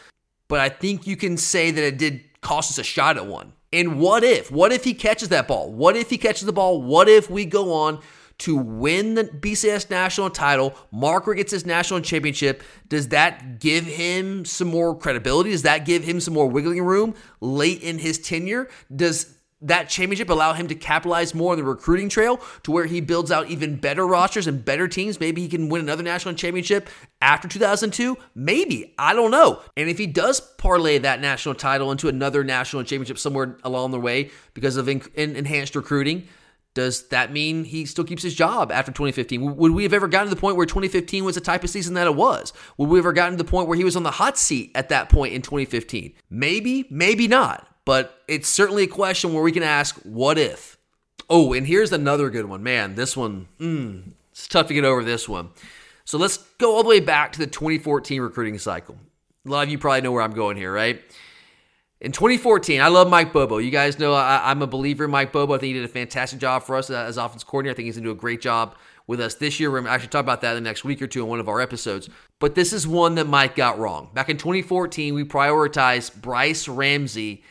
but I think you can say that it did cost us a shot at one. And what if? What if he catches that ball? What if he catches the ball? What if we go on to win the BCS national title? Mark Richt gets his national championship. Does that give him some more credibility? Does that give him some more wiggling room late in his tenure? Does that championship allow him to capitalize more on the recruiting trail to where he builds out even better rosters and better teams? Maybe he can win another national championship after 2002? Maybe. I don't know. And if he does parlay that national title into another national championship somewhere along the way because of in- enhanced recruiting, does that mean he still keeps his job after 2015? Would we have ever gotten to the point where 2015 was the type of season that it was? Would we ever gotten to the point where he was on the hot seat at that point in 2015? Maybe, maybe not but it's certainly a question where we can ask, what if? Oh, and here's another good one. Man, this one, mm, it's tough to get over this one. So let's go all the way back to the 2014 recruiting cycle. A lot of you probably know where I'm going here, right? In 2014, I love Mike Bobo. You guys know I, am a believer in Mike Bobo. I think he did a fantastic job for us as offense coordinator. I think he's going to do a great job with us this year. We're going to actually talk about that in the next week or two in one of our episodes. But this is one that Mike got wrong. Back in 2014, we prioritized Brice Ramsey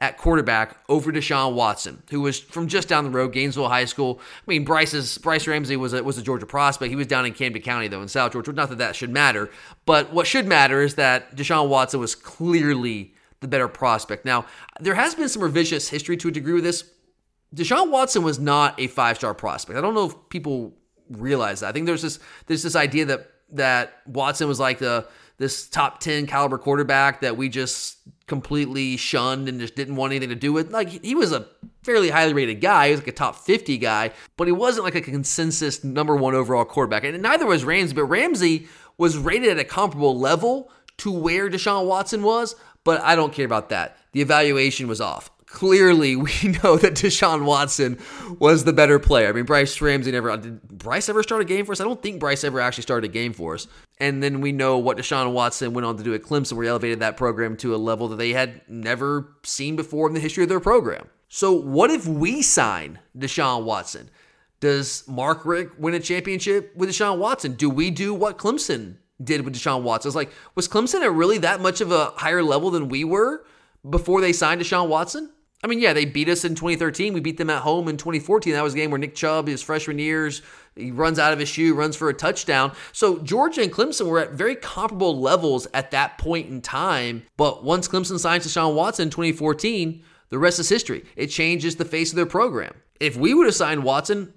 at quarterback over Deshaun Watson, who was from just down the road, Gainesville High School. I mean, Brice's Brice Ramsey was a, was a Georgia prospect. He was down in Camden County though, in South Georgia. Not that that should matter, but what should matter is that Deshaun Watson was clearly the better prospect. Now, there has been some revisionist history to a degree with this. Deshaun Watson was not a five star prospect. I don't know if people realize that. I think there's this there's this idea that that Watson was like the this top 10 caliber quarterback that we just completely shunned and just didn't want anything to do with. Like he was a fairly highly rated guy. He was like a top 50 guy, but he wasn't like a consensus number one overall quarterback. And neither was Ramsey, but Ramsey was rated at a comparable level to where Deshaun Watson was, but I don't care about that. The evaluation was off clearly we know that Deshaun Watson was the better player. I mean, Brice Ramsey never did Brice ever start a game for us? I don't think Brice ever actually started a game for us. And then we know what Deshaun Watson went on to do at Clemson, where he elevated that program to a level that they had never seen before in the history of their program. So, what if we sign Deshaun Watson? Does Mark Richt win a championship with Deshaun Watson? Do we do what Clemson did with Deshaun Watson? It's like, was Clemson at really that much of a higher level than we were before they signed Deshaun Watson? I mean, yeah, they beat us in 2013. We beat them at home in 2014. That was a game where Nick Chubb, his freshman years, he runs out of his shoe, runs for a touchdown. So Georgia and Clemson were at very comparable levels at that point in time. But once Clemson signs Deshaun Watson in 2014, the rest is history. It changes the face of their program. If we would have signed Watson,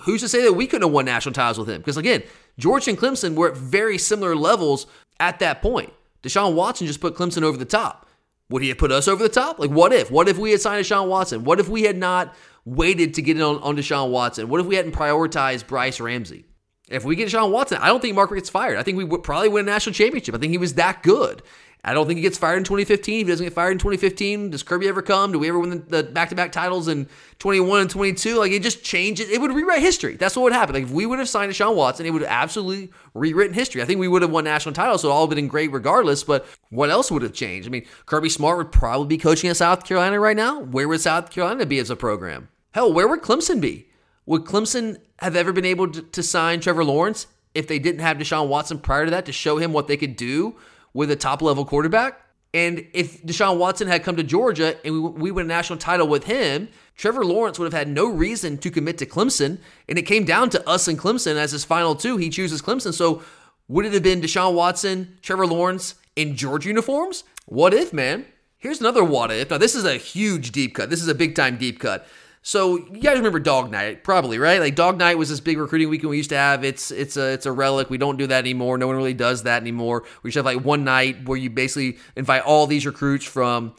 who's to say that we couldn't have won national titles with him? Because again, Georgia and Clemson were at very similar levels at that point. Deshaun Watson just put Clemson over the top. Would he have put us over the top? Like, what if? What if we had signed Deshaun Watson? What if we had not waited to get in on, on Deshaun Watson? What if we hadn't prioritized Brice Ramsey? If we get Deshaun Watson, I don't think Mark gets fired. I think we would probably win a national championship. I think he was that good. I don't think he gets fired in 2015. If he doesn't get fired in 2015, does Kirby ever come? Do we ever win the back to back titles in 21 and 22? Like it just changes. It would rewrite history. That's what would happen. Like if we would have signed Deshaun Watson, it would have absolutely rewritten history. I think we would have won national titles, so it all would have been great regardless. But what else would have changed? I mean, Kirby Smart would probably be coaching at South Carolina right now. Where would South Carolina be as a program? Hell, where would Clemson be? Would Clemson have ever been able to, to sign Trevor Lawrence if they didn't have Deshaun Watson prior to that to show him what they could do with a top level quarterback? And if Deshaun Watson had come to Georgia and we, we win a national title with him, Trevor Lawrence would have had no reason to commit to Clemson. And it came down to us and Clemson as his final two. He chooses Clemson. So would it have been Deshaun Watson, Trevor Lawrence in Georgia uniforms? What if, man? Here's another what if. Now, this is a huge deep cut. This is a big time deep cut. So you guys remember Dog Night, probably, right? Like Dog Night was this big recruiting weekend we used to have. It's it's a it's a relic. We don't do that anymore. No one really does that anymore. We just have like one night where you basically invite all these recruits from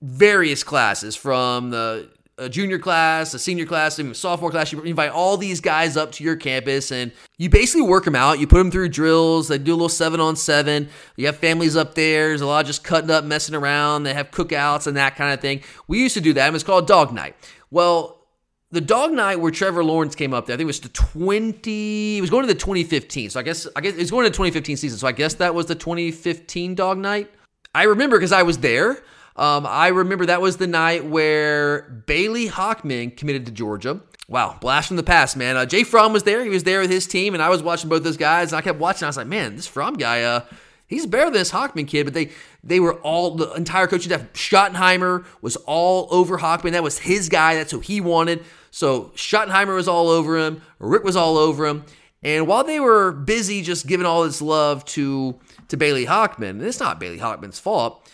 various classes, from the a junior class, a senior class, even a sophomore class. You invite all these guys up to your campus and you basically work them out. You put them through drills. They do a little seven on seven. You have families up there. There's a lot of just cutting up, messing around. They have cookouts and that kind of thing. We used to do that. And it's called Dog Night. Well, the dog night where Trevor Lawrence came up there, I think it was the 20, it was going to the 2015. So I guess, I guess it's going to the 2015 season. So I guess that was the 2015 dog night. I remember because I was there. Um, I remember that was the night where Bailey Hockman committed to Georgia. Wow, blast from the past, man. Uh, Jake Fromm was there. He was there with his team, and I was watching both those guys. And I kept watching. I was like, man, this Fromm guy, uh, he's better than this Hockman kid. But they they were all the entire coaching staff. Schottenheimer was all over Hockman. That was his guy. That's who he wanted. So Schottenheimer was all over him. Richt was all over him. And while they were busy just giving all this love to to Bailey Hockman, and it's not Bailey Hockman's fault,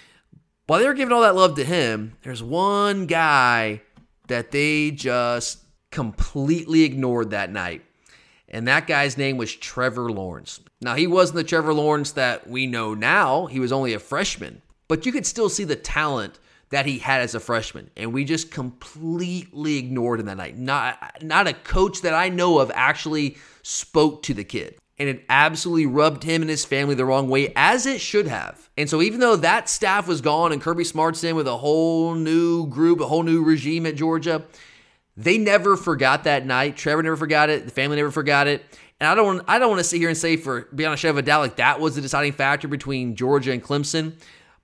while they were giving all that love to him, there's one guy that they just completely ignored that night. And that guy's name was Trevor Lawrence. Now, he wasn't the Trevor Lawrence that we know now. He was only a freshman, but you could still see the talent that he had as a freshman. And we just completely ignored him that night. Not, not a coach that I know of actually spoke to the kid. And it absolutely rubbed him and his family the wrong way, as it should have. And so, even though that staff was gone and Kirby Smart's in with a whole new group, a whole new regime at Georgia, they never forgot that night. Trevor never forgot it. The family never forgot it. And I don't want, I don't want to sit here and say for beyond a shadow of a doubt like that was the deciding factor between Georgia and Clemson,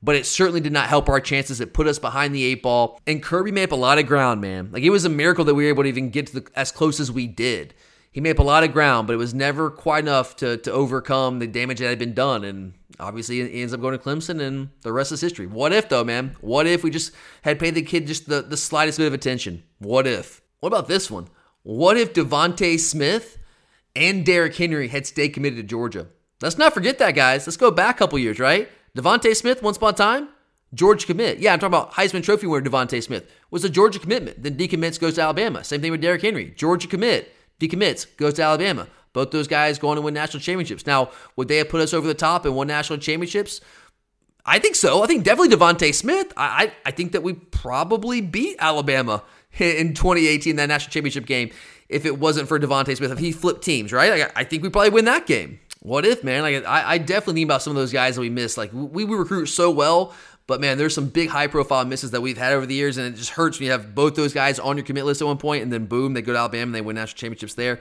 but it certainly did not help our chances. It put us behind the eight ball. And Kirby made up a lot of ground, man. Like it was a miracle that we were able to even get to the, as close as we did. He made up a lot of ground, but it was never quite enough to to overcome the damage that had been done. And obviously, ends up going to Clemson, and the rest is history. What if, though, man? What if we just had paid the kid just the, the slightest bit of attention? What if? What about this one? What if DeVonta Smith and Derrick Henry had stayed committed to Georgia? Let's not forget that, guys. Let's go back a couple years, right? DeVonta Smith, once upon a time, Georgia commit. Yeah, I'm talking about Heisman Trophy winner DeVonta Smith. Was a Georgia commitment. Then decommits, goes to Alabama. Same thing with Derrick Henry. Georgia commit, decommits, goes to Alabama. Both those guys going to win national championships. Now, would they have put us over the top and won national championships? I think so. I think definitely DeVonta Smith. I, I, I think that we probably beat Alabama in 2018, that national championship game, if it wasn't for DeVonta Smith, if he flipped teams, right? Like, I think we probably win that game. What if, man? Like, I, I definitely think about some of those guys that we missed. Like, we, we recruit so well, but man, there's some big high profile misses that we've had over the years, and it just hurts when you have both those guys on your commit list at one point, and then boom, they go to Alabama and they win national championships there.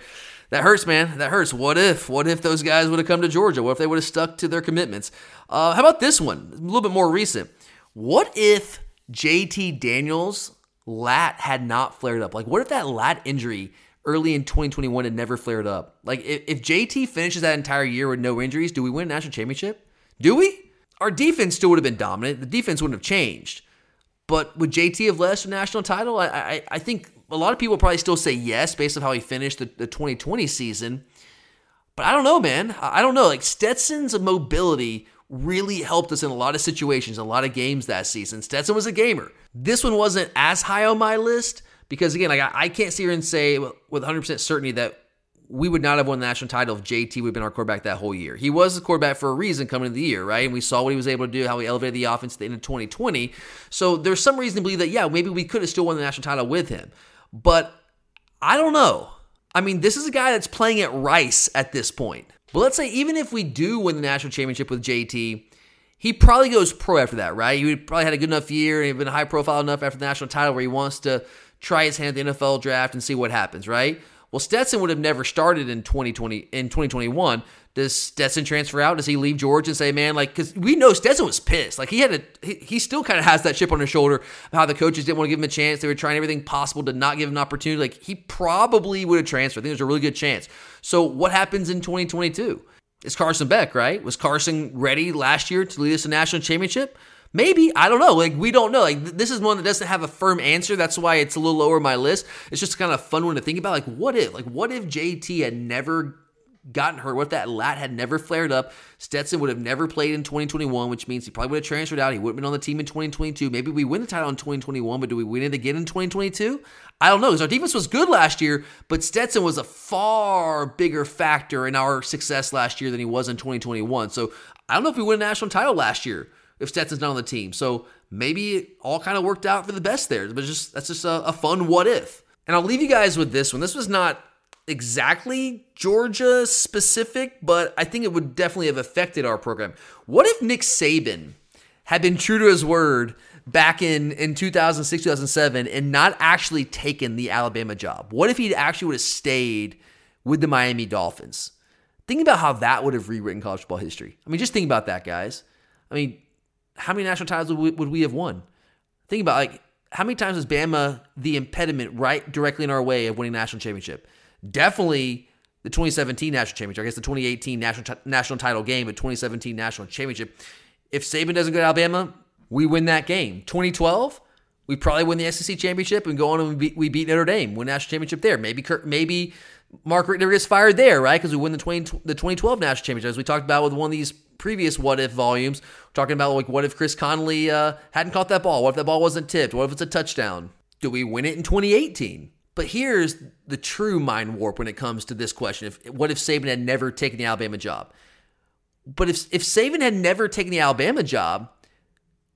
That hurts, man. That hurts. What if? What if those guys would have come to Georgia? What if they would have stuck to their commitments? Uh, how about this one? A little bit more recent. What if JT Daniels lat had not flared up? Like, what if that lat injury early in 2021 had never flared up? Like, if, if JT finishes that entire year with no injuries, do we win a national championship? Do we? Our defense still would have been dominant. The defense wouldn't have changed. But would JT have led to a national title? I, I, I think a lot of people probably still say yes based on how he finished the, the 2020 season. But I don't know, man. I don't know. Like Stetson's mobility really helped us in a lot of situations, a lot of games that season. Stetson was a gamer. This one wasn't as high on my list because again, like I, I can't sit here and say with 100% certainty that we would not have won the national title if JT would have been our quarterback that whole year. He was the quarterback for a reason coming into the year, right? And we saw what he was able to do, how he elevated the offense at the end of 2020. So there's some reason to believe that, yeah, maybe we could have still won the national title with him. But I don't know. I mean, this is a guy that's playing at Rice at this point. But let's say even if we do win the national championship with JT, he probably goes pro after that, right? He probably had a good enough year and been high profile enough after the national title where he wants to try his hand at the NFL draft and see what happens, right? Well, Stetson would have never started in 2020 in 2021. Does Stetson transfer out? Does he leave George and say, man, like, because we know Stetson was pissed. Like, he had a, he, he still kind of has that chip on his shoulder how the coaches didn't want to give him a chance. They were trying everything possible to not give him an opportunity. Like, he probably would have transferred. I think there's a really good chance. So, what happens in 2022? It's Carson Beck, right? Was Carson ready last year to lead us to national championship? Maybe I don't know. Like we don't know. Like this is one that doesn't have a firm answer. That's why it's a little lower on my list. It's just kind of fun one to think about. Like what if? Like what if JT had never gotten hurt? What if that lat had never flared up? Stetson would have never played in 2021, which means he probably would have transferred out. He would have been on the team in 2022. Maybe we win the title in 2021, but do we win it again in 2022? I don't know because our defense was good last year, but Stetson was a far bigger factor in our success last year than he was in 2021. So I don't know if we win a national title last year if Stetson's not on the team. So maybe it all kind of worked out for the best there. But just that's just a, a fun what if. And I'll leave you guys with this one. This was not exactly Georgia specific, but I think it would definitely have affected our program. What if Nick Saban had been true to his word back in, in 2006, 2007, and not actually taken the Alabama job? What if he actually would have stayed with the Miami Dolphins? Think about how that would have rewritten college football history. I mean, just think about that, guys. I mean, how many national titles would we, would we have won? Think about like how many times was Bama the impediment right directly in our way of winning national championship? Definitely the 2017 national championship. I guess the 2018 national t- national title game, but 2017 national championship. If Saban doesn't go to Alabama, we win that game. 2012, we probably win the SEC championship and go on and we beat, we beat Notre Dame, win national championship there. Maybe maybe Mark Richt gets fired there, right? Because we win the 20, the 2012 national championship, as we talked about with one of these previous what if volumes, talking about like what if Chris Conley uh, hadn't caught that ball? What if that ball wasn't tipped? What if it's a touchdown? Do we win it in 2018? But here's the true mind warp when it comes to this question: If what if Saban had never taken the Alabama job? But if if Saban had never taken the Alabama job,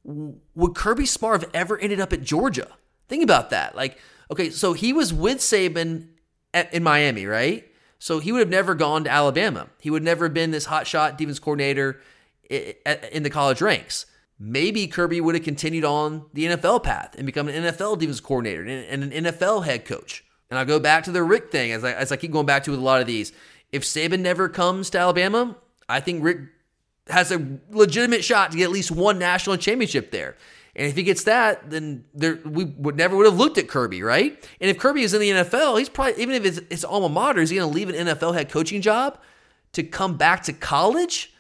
would Kirby Smart have ever ended up at Georgia? Think about that. Like, okay, so he was with Saban at, in Miami, right? So he would have never gone to Alabama. He would never have been this hotshot defense coordinator in the college ranks. Maybe Kirby would have continued on the NFL path and become an NFL defense coordinator and an NFL head coach. And I'll go back to the Richt thing as I, as I keep going back to with a lot of these. If Saban never comes to Alabama, I think Richt has a legitimate shot to get at least one national championship there. And if he gets that, then there we would never would have looked at Kirby, right? And if Kirby is in the NFL, he's probably even if it's his alma mater, is he going to leave an NFL head coaching job to come back to college?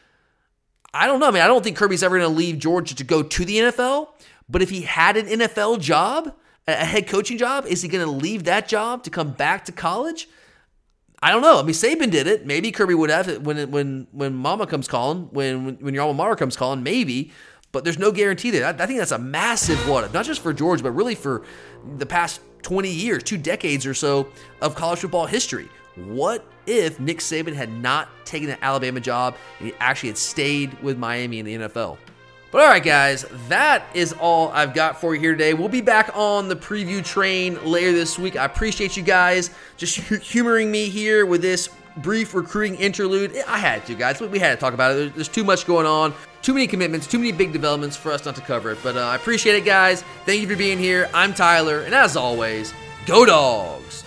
I don't know. I mean, I don't think Kirby's ever going to leave Georgia to go to the NFL. But if he had an NFL job, a head coaching job, is he going to leave that job to come back to college? I don't know. I mean, Saban did it. Maybe Kirby would have it when when when Mama comes calling, when when your alma mater comes calling. Maybe, but there's no guarantee there. I, I think that's a massive what, not just for Georgia, but really for the past 20 years, two decades or so of college football history. What if Nick Saban had not taken the Alabama job and he actually had stayed with Miami in the NFL? But all right, guys, that is all I've got for you here today. We'll be back on the preview train later this week. I appreciate you guys just humoring me here with this brief recruiting interlude. I had to, guys. We had to talk about it. There's too much going on, too many commitments, too many big developments for us not to cover it. But uh, I appreciate it, guys. Thank you for being here. I'm Tyler, and as always, go dogs.